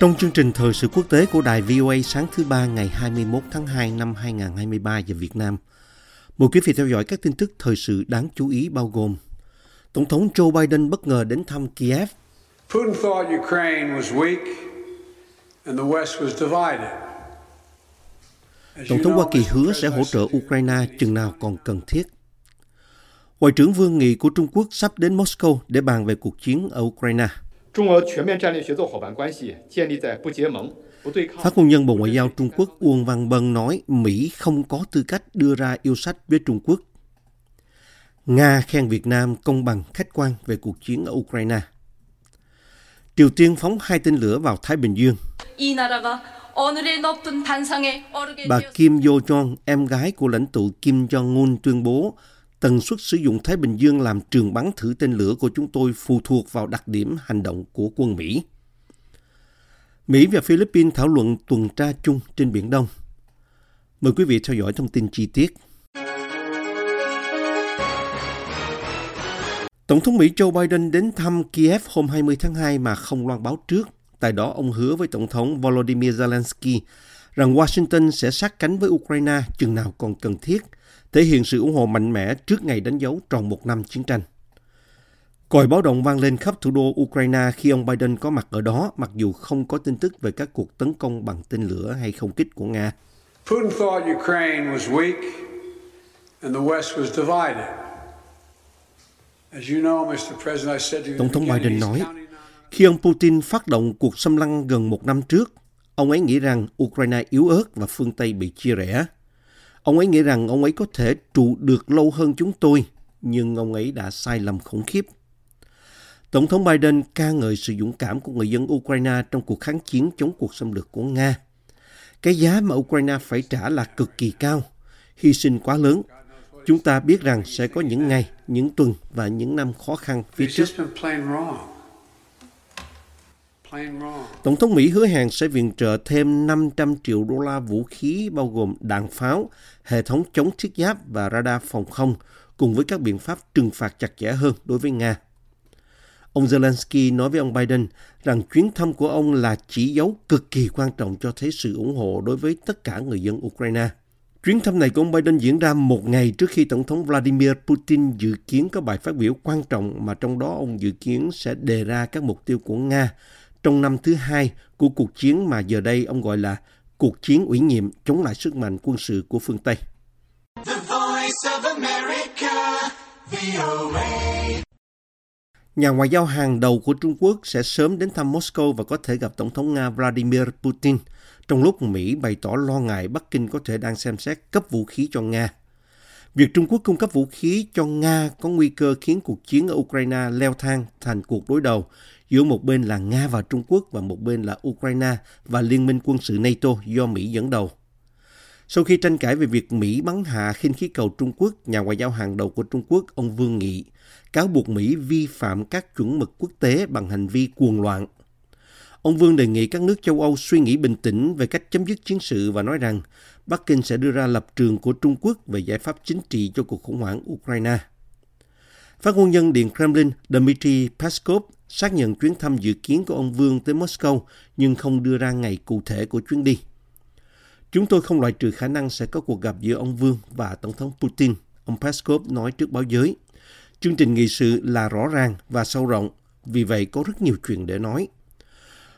Trong chương trình thời sự quốc tế của đài VOA sáng thứ ba ngày 21 tháng 2 năm 2023 giờ Việt Nam, mời quý vị theo dõi các tin tức thời sự đáng chú ý bao gồm Tổng thống Joe Biden bất ngờ đến thăm Kiev, Putin thought Ukraine was weak and the West was divided. Tổng thống Hoa Kỳ hứa sẽ hỗ trợ Ukraine chừng nào còn cần thiết. Ngoại trưởng Vương Nghị của Trung Quốc sắp đến Moscow để bàn về cuộc chiến ở Ukraine. Phát ngôn nhân Bộ Ngoại giao Trung Quốc Uông Văn Bân nói Mỹ không có tư cách đưa ra yêu sách với Trung Quốc. Nga khen Việt Nam công bằng khách quan về cuộc chiến ở Ukraine. Triều Tiên phóng hai tên lửa vào Thái Bình Dương. Bà Kim Yo Jong, em gái của lãnh tụ Kim Jong-un tuyên bố tần suất sử dụng Thái Bình Dương làm trường bắn thử tên lửa của chúng tôi phụ thuộc vào đặc điểm hành động của quân Mỹ. Mỹ và Philippines thảo luận tuần tra chung trên Biển Đông. Mời quý vị theo dõi thông tin chi tiết. Tổng thống Mỹ Joe Biden đến thăm Kiev hôm 20 tháng 2 mà không loan báo trước. Tại đó, ông hứa với Tổng thống Volodymyr Zelensky rằng Washington sẽ sát cánh với Ukraine chừng nào còn cần thiết, thể hiện sự ủng hộ mạnh mẽ trước ngày đánh dấu tròn một năm chiến tranh. Còi báo động vang lên khắp thủ đô Ukraine khi ông Biden có mặt ở đó, mặc dù không có tin tức về các cuộc tấn công bằng tên lửa hay không kích của Nga. Putin thought Ukraine was weak and the West was divided. As you know, Mr. President, I said to you Tổng thống Biden nói, khi ông Putin phát động cuộc xâm lăng gần một năm trước, ông ấy nghĩ rằng Ukraine yếu ớt và phương Tây bị chia rẽ. Ông ấy nghĩ rằng ông ấy có thể trụ được lâu hơn chúng tôi, nhưng ông ấy đã sai lầm khủng khiếp. Tổng thống Biden ca ngợi sự dũng cảm của người dân Ukraine trong cuộc kháng chiến chống cuộc xâm lược của Nga. Cái giá mà Ukraine phải trả là cực kỳ cao, hy sinh quá lớn. Chúng ta biết rằng sẽ có những ngày, những tuần và những năm khó khăn phía trước. Tổng thống Mỹ hứa hẹn sẽ viện trợ thêm 500 triệu đô la vũ khí bao gồm đạn pháo, hệ thống chống thiết giáp và radar phòng không, cùng với các biện pháp trừng phạt chặt chẽ hơn đối với Nga. Ông Zelensky nói với ông Biden rằng chuyến thăm của ông là chỉ dấu cực kỳ quan trọng cho thấy sự ủng hộ đối với tất cả người dân Ukraine. Chuyến thăm này của ông Biden diễn ra một ngày trước khi Tổng thống Vladimir Putin dự kiến có bài phát biểu quan trọng mà trong đó ông dự kiến sẽ đề ra các mục tiêu của Nga trong năm thứ hai của cuộc chiến mà giờ đây ông gọi là cuộc chiến ủy nhiệm chống lại sức mạnh quân sự của phương Tây. The voice of America, VOA. Nhà ngoại giao hàng đầu của Trung Quốc sẽ sớm đến thăm Moscow và có thể gặp Tổng thống Nga Vladimir Putin, trong lúc Mỹ bày tỏ lo ngại Bắc Kinh có thể đang xem xét cấp vũ khí cho Nga. Việc Trung Quốc cung cấp vũ khí cho Nga có nguy cơ khiến cuộc chiến ở Ukraine leo thang thành cuộc đối đầu giữa một bên là Nga và Trung Quốc và một bên là Ukraine và Liên minh quân sự NATO do Mỹ dẫn đầu. Sau khi tranh cãi về việc Mỹ bắn hạ khinh khí cầu Trung Quốc, nhà ngoại giao hàng đầu của Trung Quốc, ông Vương Nghị, cáo buộc Mỹ vi phạm các chuẩn mực quốc tế bằng hành vi cuồng loạn. Ông Vương đề nghị các nước châu Âu suy nghĩ bình tĩnh về cách chấm dứt chiến sự và nói rằng Bắc Kinh sẽ đưa ra lập trường của Trung Quốc về giải pháp chính trị cho cuộc khủng hoảng Ukraine. Phát ngôn nhân Điện Kremlin Dmitry Peskov xác nhận chuyến thăm dự kiến của ông Vương tới Moscow nhưng không đưa ra ngày cụ thể của chuyến đi. Chúng tôi không loại trừ khả năng sẽ có cuộc gặp giữa ông Vương và Tổng thống Putin, ông Peskov nói trước báo giới. Chương trình nghị sự là rõ ràng và sâu rộng, vì vậy có rất nhiều chuyện để nói.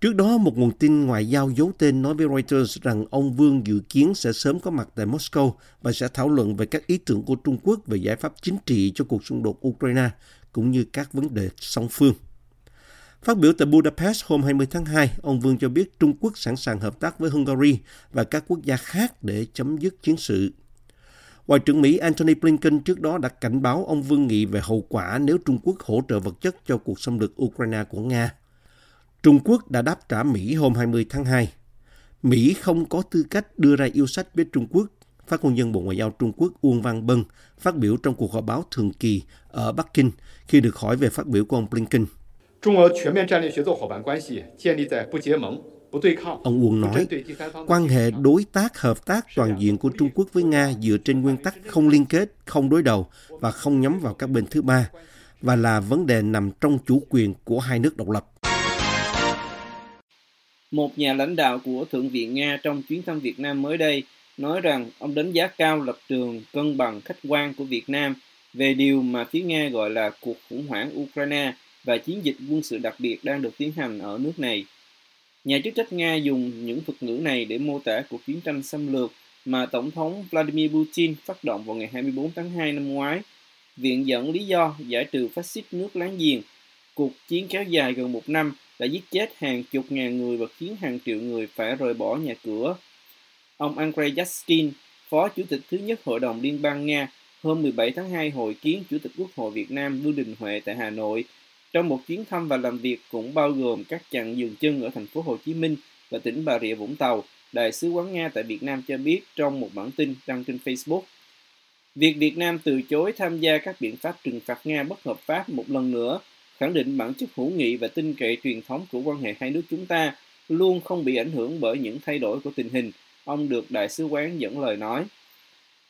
Trước đó, một nguồn tin ngoại giao giấu tên nói với Reuters rằng ông Vương dự kiến sẽ sớm có mặt tại Moscow và sẽ thảo luận về các ý tưởng của Trung Quốc về giải pháp chính trị cho cuộc xung đột Ukraine, cũng như các vấn đề song phương. Phát biểu tại Budapest hôm 20 tháng 2, ông Vương cho biết Trung Quốc sẵn sàng hợp tác với Hungary và các quốc gia khác để chấm dứt chiến sự. Ngoại trưởng Mỹ Antony Blinken trước đó đã cảnh báo ông Vương Nghị về hậu quả nếu Trung Quốc hỗ trợ vật chất cho cuộc xâm lược Ukraine của Nga. Trung Quốc đã đáp trả Mỹ hôm 20 tháng 2. Mỹ không có tư cách đưa ra yêu sách với Trung Quốc, phát ngôn nhân Bộ Ngoại giao Trung Quốc Uông Văn Bân phát biểu trong cuộc họp báo thường kỳ ở Bắc Kinh khi được hỏi về phát biểu của ông Blinken. 中俄全面战略协作伙伴关系建立在不结盟、不对抗、 Ông Uông 不 nói, 针对第三方的 quan 基础 hệ 上 đối tác hợp tác toàn diện của Trung Quốc với Nga dựa trên nguyên tắc không liên kết, không đối đầu và không nhắm vào các bên thứ ba, và là vấn đề nằm trong chủ quyền của hai nước độc lập. Một nhà lãnh đạo của Thượng viện Nga trong chuyến thăm Việt Nam mới đây nói rằng ông đánh giá cao lập trường cân bằng khách quan của Việt Nam về điều mà phía Nga gọi là cuộc khủng hoảng Ukraine và chiến dịch quân sự đặc biệt đang được tiến hành ở nước này. Nhà chức trách Nga dùng những thuật ngữ này để mô tả cuộc chiến tranh xâm lược mà Tổng thống Vladimir Putin phát động vào ngày 24 tháng 2 năm ngoái, viện dẫn lý do giải trừ phát xít nước láng giềng. Cuộc chiến kéo dài gần một năm đã giết chết hàng chục ngàn người và khiến hàng triệu người phải rời bỏ nhà cửa. Ông Andrei Yaskin, Phó Chủ tịch thứ nhất Hội đồng Liên bang Nga, hôm 17 tháng 2 hội kiến Chủ tịch Quốc hội Việt Nam Vương Đình Huệ tại Hà Nội trong một chuyến thăm và làm việc cũng bao gồm các chặng dừng chân ở thành phố Hồ Chí Minh và tỉnh Bà Rịa Vũng Tàu, Đại sứ quán Nga tại Việt Nam cho biết trong một bản tin đăng trên Facebook. Việc Việt Nam từ chối tham gia các biện pháp trừng phạt Nga bất hợp pháp một lần nữa khẳng định bản chất hữu nghị và tin cậy truyền thống của quan hệ hai nước chúng ta luôn không bị ảnh hưởng bởi những thay đổi của tình hình, ông được đại sứ quán dẫn lời nói.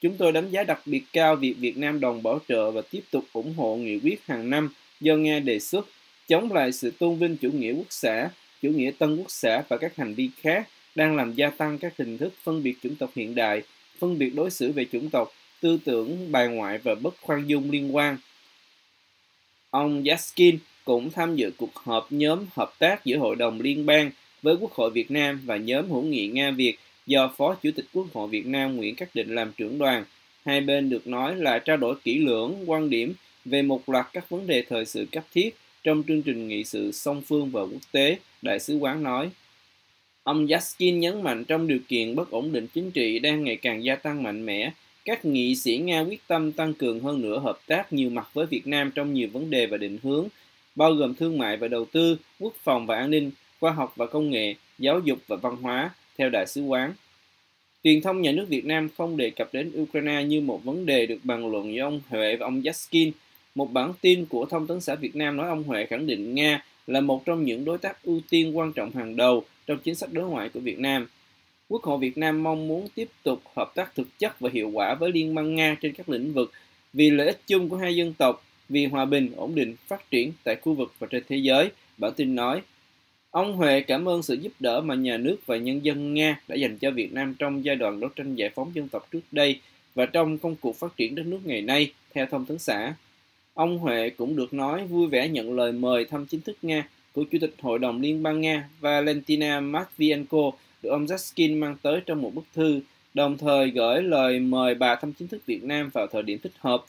Chúng tôi đánh giá đặc biệt cao việc Việt Nam đồng bảo trợ và tiếp tục ủng hộ nghị quyết hàng năm do Nga đề xuất chống lại sự tôn vinh chủ nghĩa quốc xã, chủ nghĩa tân quốc xã và các hành vi khác đang làm gia tăng các hình thức phân biệt chủng tộc hiện đại, phân biệt đối xử về chủng tộc, tư tưởng bài ngoại và bất khoan dung liên quan. Ông Yaskin cũng tham dự cuộc họp nhóm hợp tác giữa Hội đồng Liên bang với Quốc hội Việt Nam và nhóm hữu nghị Nga-Việt do Phó Chủ tịch Quốc hội Việt Nam Nguyễn Cát Định làm trưởng đoàn. Hai bên được nói là trao đổi kỹ lưỡng quan điểm về một loạt các vấn đề thời sự cấp thiết trong chương trình nghị sự song phương và quốc tế, Đại sứ quán nói. Ông Yaskin nhấn mạnh trong điều kiện bất ổn định chính trị đang ngày càng gia tăng mạnh mẽ, các nghị sĩ Nga quyết tâm tăng cường hơn nữa hợp tác nhiều mặt với Việt Nam trong nhiều vấn đề và định hướng, bao gồm thương mại và đầu tư, quốc phòng và an ninh, khoa học và công nghệ, giáo dục và văn hóa, theo đại sứ quán. Truyền thông nhà nước Việt Nam không đề cập đến Ukraine như một vấn đề được bàn luận với ông Huệ và ông Yaskin. Một bản tin của Thông tấn xã Việt Nam nói ông Huệ khẳng định Nga là một trong những đối tác ưu tiên quan trọng hàng đầu trong chính sách đối ngoại của Việt Nam. Quốc hội Việt Nam mong muốn tiếp tục hợp tác thực chất và hiệu quả với Liên bang Nga trên các lĩnh vực vì lợi ích chung của hai dân tộc, vì hòa bình, ổn định, phát triển tại khu vực và trên thế giới, bản tin nói. Ông Huệ cảm ơn sự giúp đỡ mà nhà nước và nhân dân Nga đã dành cho Việt Nam trong giai đoạn đấu tranh giải phóng dân tộc trước đây và trong công cuộc phát triển đất nước ngày nay, theo thông tấn xã. Ông Huệ cũng được nói vui vẻ nhận lời mời thăm chính thức Nga của Chủ tịch Hội đồng Liên bang Nga Valentina Matvienko được ông Zaskin mang tới trong một bức thư, đồng thời gửi lời mời bà thăm chính thức Việt Nam vào thời điểm thích hợp.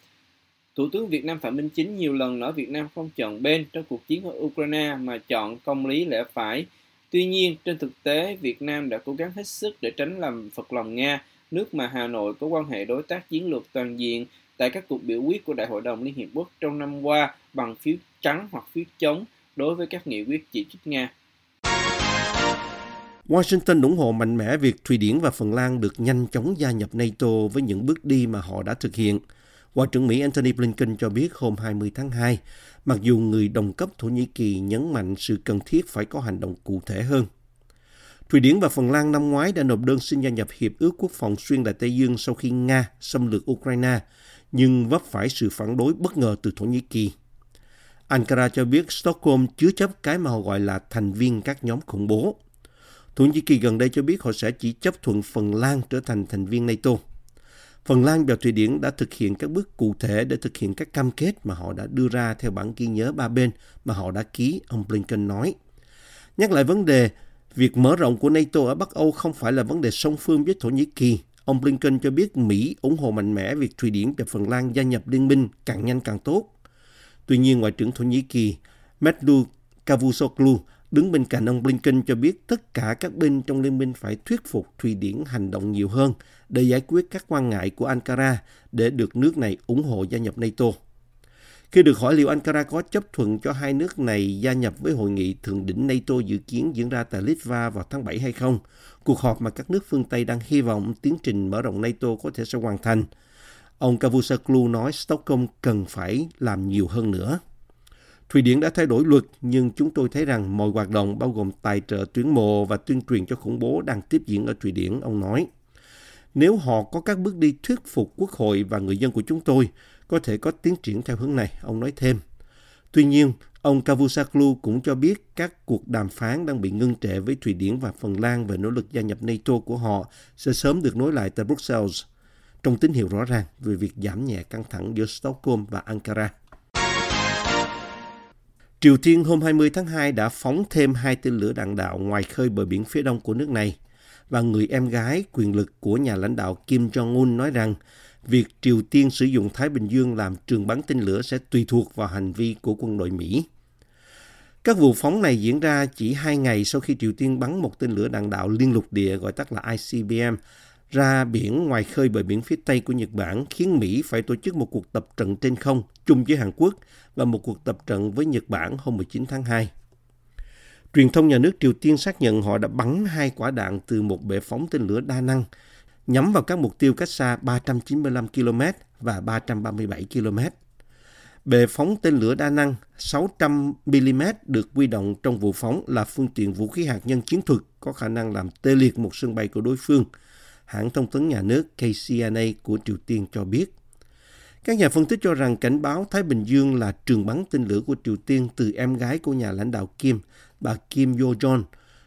Thủ tướng Việt Nam Phạm Minh Chính nhiều lần nói Việt Nam không chọn bên trong cuộc chiến ở Ukraine mà chọn công lý lẽ phải. Tuy nhiên, trên thực tế, Việt Nam đã cố gắng hết sức để tránh làm phật lòng Nga, nước mà Hà Nội có quan hệ đối tác chiến lược toàn diện tại các cuộc biểu quyết của Đại hội đồng Liên Hiệp Quốc trong năm qua bằng phiếu trắng hoặc phiếu chống đối với các nghị quyết chỉ trích Nga. Washington ủng hộ mạnh mẽ việc Thụy Điển và Phần Lan được nhanh chóng gia nhập NATO với những bước đi mà họ đã thực hiện. Ngoại trưởng Mỹ Antony Blinken cho biết hôm 20 tháng 2, mặc dù người đồng cấp Thổ Nhĩ Kỳ nhấn mạnh sự cần thiết phải có hành động cụ thể hơn. Thụy Điển và Phần Lan năm ngoái đã nộp đơn xin gia nhập Hiệp ước Quốc phòng xuyên Đại Tây Dương sau khi Nga xâm lược Ukraine, nhưng vấp phải sự phản đối bất ngờ từ Thổ Nhĩ Kỳ. Ankara cho biết Stockholm chứa chấp cái mà họ gọi là thành viên các nhóm khủng bố. Thổ Nhĩ Kỳ gần đây cho biết họ sẽ chỉ chấp thuận Phần Lan trở thành thành viên NATO. Phần Lan và Thụy Điển đã thực hiện các bước cụ thể để thực hiện các cam kết mà họ đã đưa ra theo bản ghi nhớ ba bên mà họ đã ký, ông Blinken nói. Nhắc lại vấn đề, việc mở rộng của NATO ở Bắc Âu không phải là vấn đề song phương với Thổ Nhĩ Kỳ. Ông Blinken cho biết Mỹ ủng hộ mạnh mẽ việc Thụy Điển và Phần Lan gia nhập liên minh càng nhanh càng tốt. Tuy nhiên, Ngoại trưởng Thổ Nhĩ Kỳ Mevlut Cavusoglu đứng bên cạnh ông Blinken cho biết tất cả các bên trong liên minh phải thuyết phục Thụy Điển hành động nhiều hơn để giải quyết các quan ngại của Ankara để được nước này ủng hộ gia nhập NATO. Khi được hỏi liệu Ankara có chấp thuận cho hai nước này gia nhập với hội nghị thượng đỉnh NATO dự kiến diễn ra tại Litva vào tháng 7 hay không, cuộc họp mà các nước phương Tây đang hy vọng tiến trình mở rộng NATO có thể sẽ hoàn thành. Ông Cavusoglu nói Stockholm cần phải làm nhiều hơn nữa. Thụy Điển đã thay đổi luật, nhưng chúng tôi thấy rằng mọi hoạt động bao gồm tài trợ tuyến mộ và tuyên truyền cho khủng bố đang tiếp diễn ở Thụy Điển, ông nói. Nếu họ có các bước đi thuyết phục quốc hội và người dân của chúng tôi, có thể có tiến triển theo hướng này, ông nói thêm. Tuy nhiên, ông Cavusoglu cũng cho biết các cuộc đàm phán đang bị ngưng trệ với Thụy Điển và Phần Lan về nỗ lực gia nhập NATO của họ sẽ sớm được nối lại tại Brussels, trong tín hiệu rõ ràng về việc giảm nhẹ căng thẳng giữa Stockholm và Ankara. Triều Tiên hôm 20 tháng 2 đã phóng thêm hai tên lửa đạn đạo ngoài khơi bờ biển phía đông của nước này. Và người em gái quyền lực của nhà lãnh đạo Kim Jong-un nói rằng việc Triều Tiên sử dụng Thái Bình Dương làm trường bắn tên lửa sẽ tùy thuộc vào hành vi của quân đội Mỹ. Các vụ phóng này diễn ra chỉ hai ngày sau khi Triều Tiên bắn một tên lửa đạn đạo liên lục địa gọi tắt là ICBM ra biển ngoài khơi bờ biển phía Tây của Nhật Bản, khiến Mỹ phải tổ chức một cuộc tập trận trên không chung với Hàn Quốc và một cuộc tập trận với Nhật Bản hôm 19 tháng 2. Truyền thông nhà nước Triều Tiên xác nhận họ đã bắn hai quả đạn từ một bệ phóng tên lửa đa năng nhắm vào các mục tiêu cách xa 395 km và 337 km. Bệ phóng tên lửa đa năng 600mm được quy động trong vụ phóng là phương tiện vũ khí hạt nhân chiến thuật có khả năng làm tê liệt một sân bay của đối phương – hãng thông tấn nhà nước KCNA của Triều Tiên cho biết. Các nhà phân tích cho rằng cảnh báo Thái Bình Dương là trường bắn tên lửa của Triều Tiên từ em gái của nhà lãnh đạo Kim, bà Kim Yo-jong,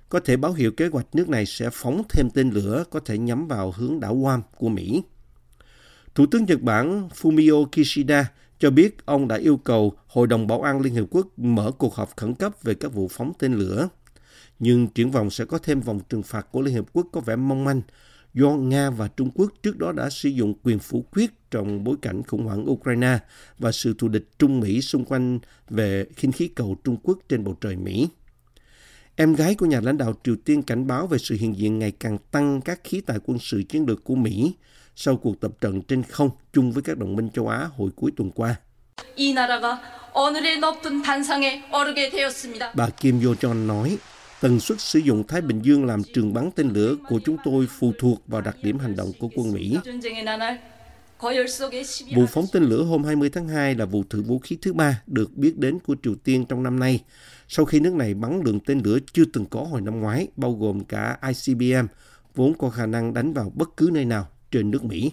có thể báo hiệu kế hoạch nước này sẽ phóng thêm tên lửa có thể nhắm vào hướng đảo Guam của Mỹ. Thủ tướng Nhật Bản Fumio Kishida cho biết ông đã yêu cầu Hội đồng Bảo an Liên Hợp Quốc mở cuộc họp khẩn cấp về các vụ phóng tên lửa. Nhưng triển vọng sẽ có thêm vòng trừng phạt của Liên Hợp Quốc có vẻ mong manh do Nga và Trung Quốc trước đó đã sử dụng quyền phủ quyết trong bối cảnh khủng hoảng Ukraine và sự thù địch Trung Mỹ xung quanh về khinh khí cầu Trung Quốc trên bầu trời Mỹ. Em gái của nhà lãnh đạo Triều Tiên cảnh báo về sự hiện diện ngày càng tăng các khí tài quân sự chiến lược của Mỹ sau cuộc tập trận trên không chung với các đồng minh châu Á hồi cuối tuần qua. Bà Kim Yo Jong nói, tần suất sử dụng Thái Bình Dương làm trường bắn tên lửa của chúng tôi phụ thuộc vào đặc điểm hành động của quân Mỹ. Vụ phóng tên lửa hôm 20 tháng 2 là vụ thử vũ khí thứ ba được biết đến của Triều Tiên trong năm nay, sau khi nước này bắn lượng tên lửa chưa từng có hồi năm ngoái, bao gồm cả ICBM, vốn có khả năng đánh vào bất cứ nơi nào trên nước Mỹ.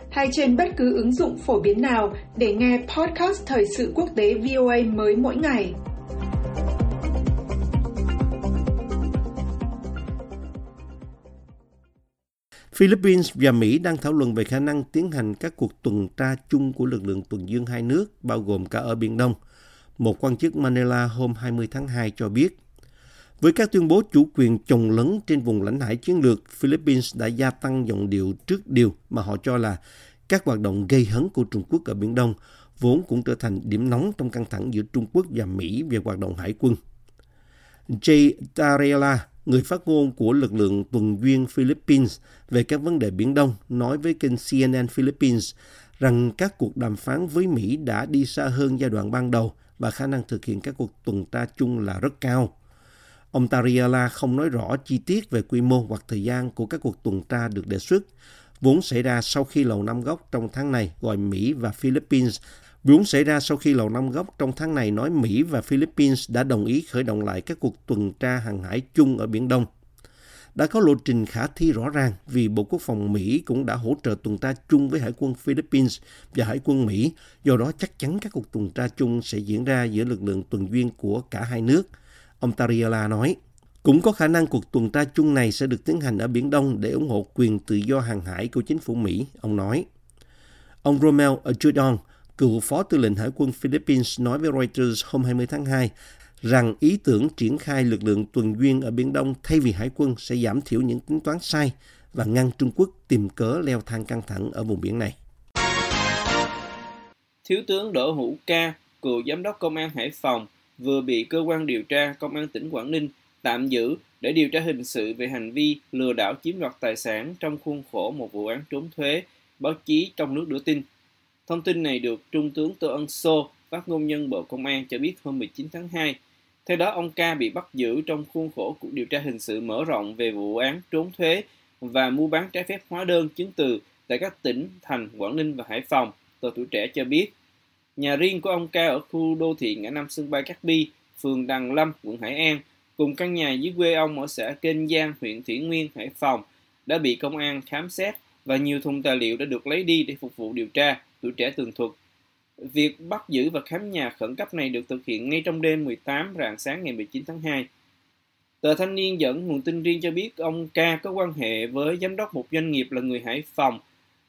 hay trên bất cứ ứng dụng phổ biến nào để nghe podcast thời sự quốc tế VOA mới mỗi ngày. Philippines và Mỹ đang thảo luận về khả năng tiến hành các cuộc tuần tra chung của lực lượng tuần dương hai nước, bao gồm cả ở Biển Đông. Một quan chức Manila hôm 20 tháng 2 cho biết, với các tuyên bố chủ quyền chồng lấn trên vùng lãnh hải chiến lược, Philippines đã gia tăng giọng điệu trước điều mà họ cho là các hoạt động gây hấn của Trung Quốc ở Biển Đông, vốn cũng trở thành điểm nóng trong căng thẳng giữa Trung Quốc và Mỹ về hoạt động hải quân. Jay Tarela, người phát ngôn của lực lượng tuần duyên Philippines về các vấn đề Biển Đông, nói với kênh CNN Philippines rằng các cuộc đàm phán với Mỹ đã đi xa hơn giai đoạn ban đầu và khả năng thực hiện các cuộc tuần tra chung là rất cao. Ông Tariala không nói rõ chi tiết về quy mô hoặc thời gian của các cuộc tuần tra được đề xuất, vốn xảy ra sau khi Lầu Năm Góc trong tháng này gọi Mỹ và Philippines. Vốn xảy ra sau khi Lầu Năm Góc trong tháng này nói Mỹ và Philippines đã đồng ý khởi động lại các cuộc tuần tra hàng hải chung ở Biển Đông. Đã có lộ trình khả thi rõ ràng vì Bộ Quốc phòng Mỹ cũng đã hỗ trợ tuần tra chung với Hải quân Philippines và Hải quân Mỹ, do đó chắc chắn các cuộc tuần tra chung sẽ diễn ra giữa lực lượng tuần duyên của cả hai nước – ông Tariela nói. Cũng có khả năng cuộc tuần tra chung này sẽ được tiến hành ở Biển Đông để ủng hộ quyền tự do hàng hải của chính phủ Mỹ, ông nói. Ông Romel Ajudon, Cựu Phó Tư lệnh Hải quân Philippines nói với Reuters hôm 20 tháng 2 rằng ý tưởng triển khai lực lượng tuần duyên ở Biển Đông thay vì hải quân sẽ giảm thiểu những tính toán sai và ngăn Trung Quốc tìm cớ leo thang căng thẳng ở vùng biển này. Thiếu tướng Đỗ Hữu Ca, cựu giám đốc công an Hải Phòng, vừa bị cơ quan điều tra công an tỉnh Quảng Ninh tạm giữ để điều tra hình sự về hành vi lừa đảo chiếm đoạt tài sản trong khuôn khổ một vụ án trốn thuế, báo chí trong nước đưa tin. Thông tin này được Trung tướng Tô Ân Sô, phát ngôn nhân Bộ Công an cho biết hôm 19 tháng 2. Theo đó, ông Ca bị bắt giữ trong khuôn khổ cuộc điều tra hình sự mở rộng về vụ án trốn thuế và mua bán trái phép hóa đơn chứng từ tại các tỉnh, thành Quảng Ninh và Hải Phòng, tờ tuổi trẻ cho biết. Nhà riêng của ông Ca ở khu đô thị ngã năm sân bay Cát Bi, phường Đằng Lâm, quận Hải An, cùng căn nhà dưới quê ông ở xã Kênh Giang, huyện Thủy Nguyên, Hải Phòng, đã bị công an khám xét và nhiều thùng tài liệu đã được lấy đi để phục vụ điều tra, tuổi trẻ tường thuật. Việc bắt giữ và khám nhà khẩn cấp này được thực hiện ngay trong đêm 18 rạng sáng ngày 19 tháng 2. Tờ Thanh niên dẫn nguồn tin riêng cho biết ông Ca có quan hệ với giám đốc một doanh nghiệp là người Hải Phòng.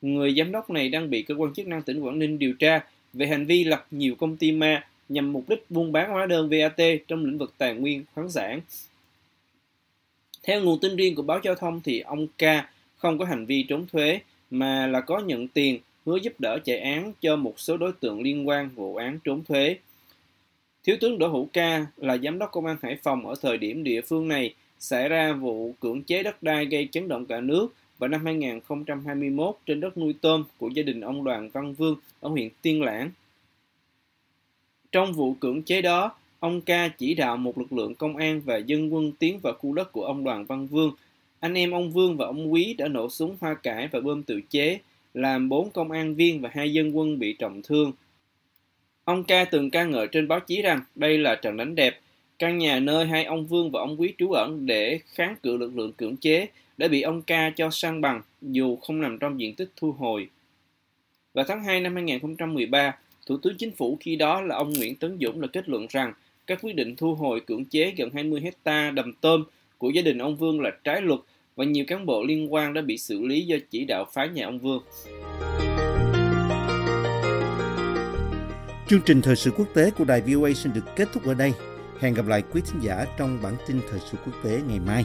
Người giám đốc này đang bị cơ quan chức năng tỉnh Quảng Ninh điều tra về hành vi lập nhiều công ty ma nhằm mục đích buôn bán hóa đơn VAT trong lĩnh vực tài nguyên khoáng sản. Theo nguồn tin riêng của báo giao thông thì ông K không có hành vi trốn thuế, mà là có nhận tiền hứa giúp đỡ chạy án cho một số đối tượng liên quan vụ án trốn thuế. Thiếu tướng Đỗ Hữu Ca là giám đốc công an Hải Phòng ở thời điểm địa phương này xảy ra vụ cưỡng chế đất đai gây chấn động cả nước vào năm 2021 trên đất nuôi tôm của gia đình ông Đoàn Văn Vương ở huyện Tiên Lãng. Trong vụ cưỡng chế đó, ông Ca chỉ đạo một lực lượng công an và dân quân tiến vào khu đất của ông Đoàn Văn Vương. Anh em ông Vương và ông Quý đã nổ súng hoa cải và bơm tự chế, làm bốn công an viên và hai dân quân bị trọng thương. Ông Ca từng ca ngợi trên báo chí rằng đây là trận đánh đẹp. Căn nhà nơi hai ông Vương và ông Quý trú ẩn để kháng cự lực lượng cưỡng chế đã bị ông Ca cho sang bằng dù không nằm trong diện tích thu hồi. Vào tháng 2 năm 2013, Thủ tướng Chính phủ khi đó là ông Nguyễn Tấn Dũng là kết luận rằng các quyết định thu hồi cưỡng chế gần 20 hecta đầm tôm của gia đình ông Vương là trái luật và nhiều cán bộ liên quan đã bị xử lý do chỉ đạo phá nhà ông Vương. Chương trình thời sự quốc tế của đài VOA xin được kết thúc ở đây. Hẹn gặp lại quý thính giả trong bản tin thời sự quốc tế ngày mai.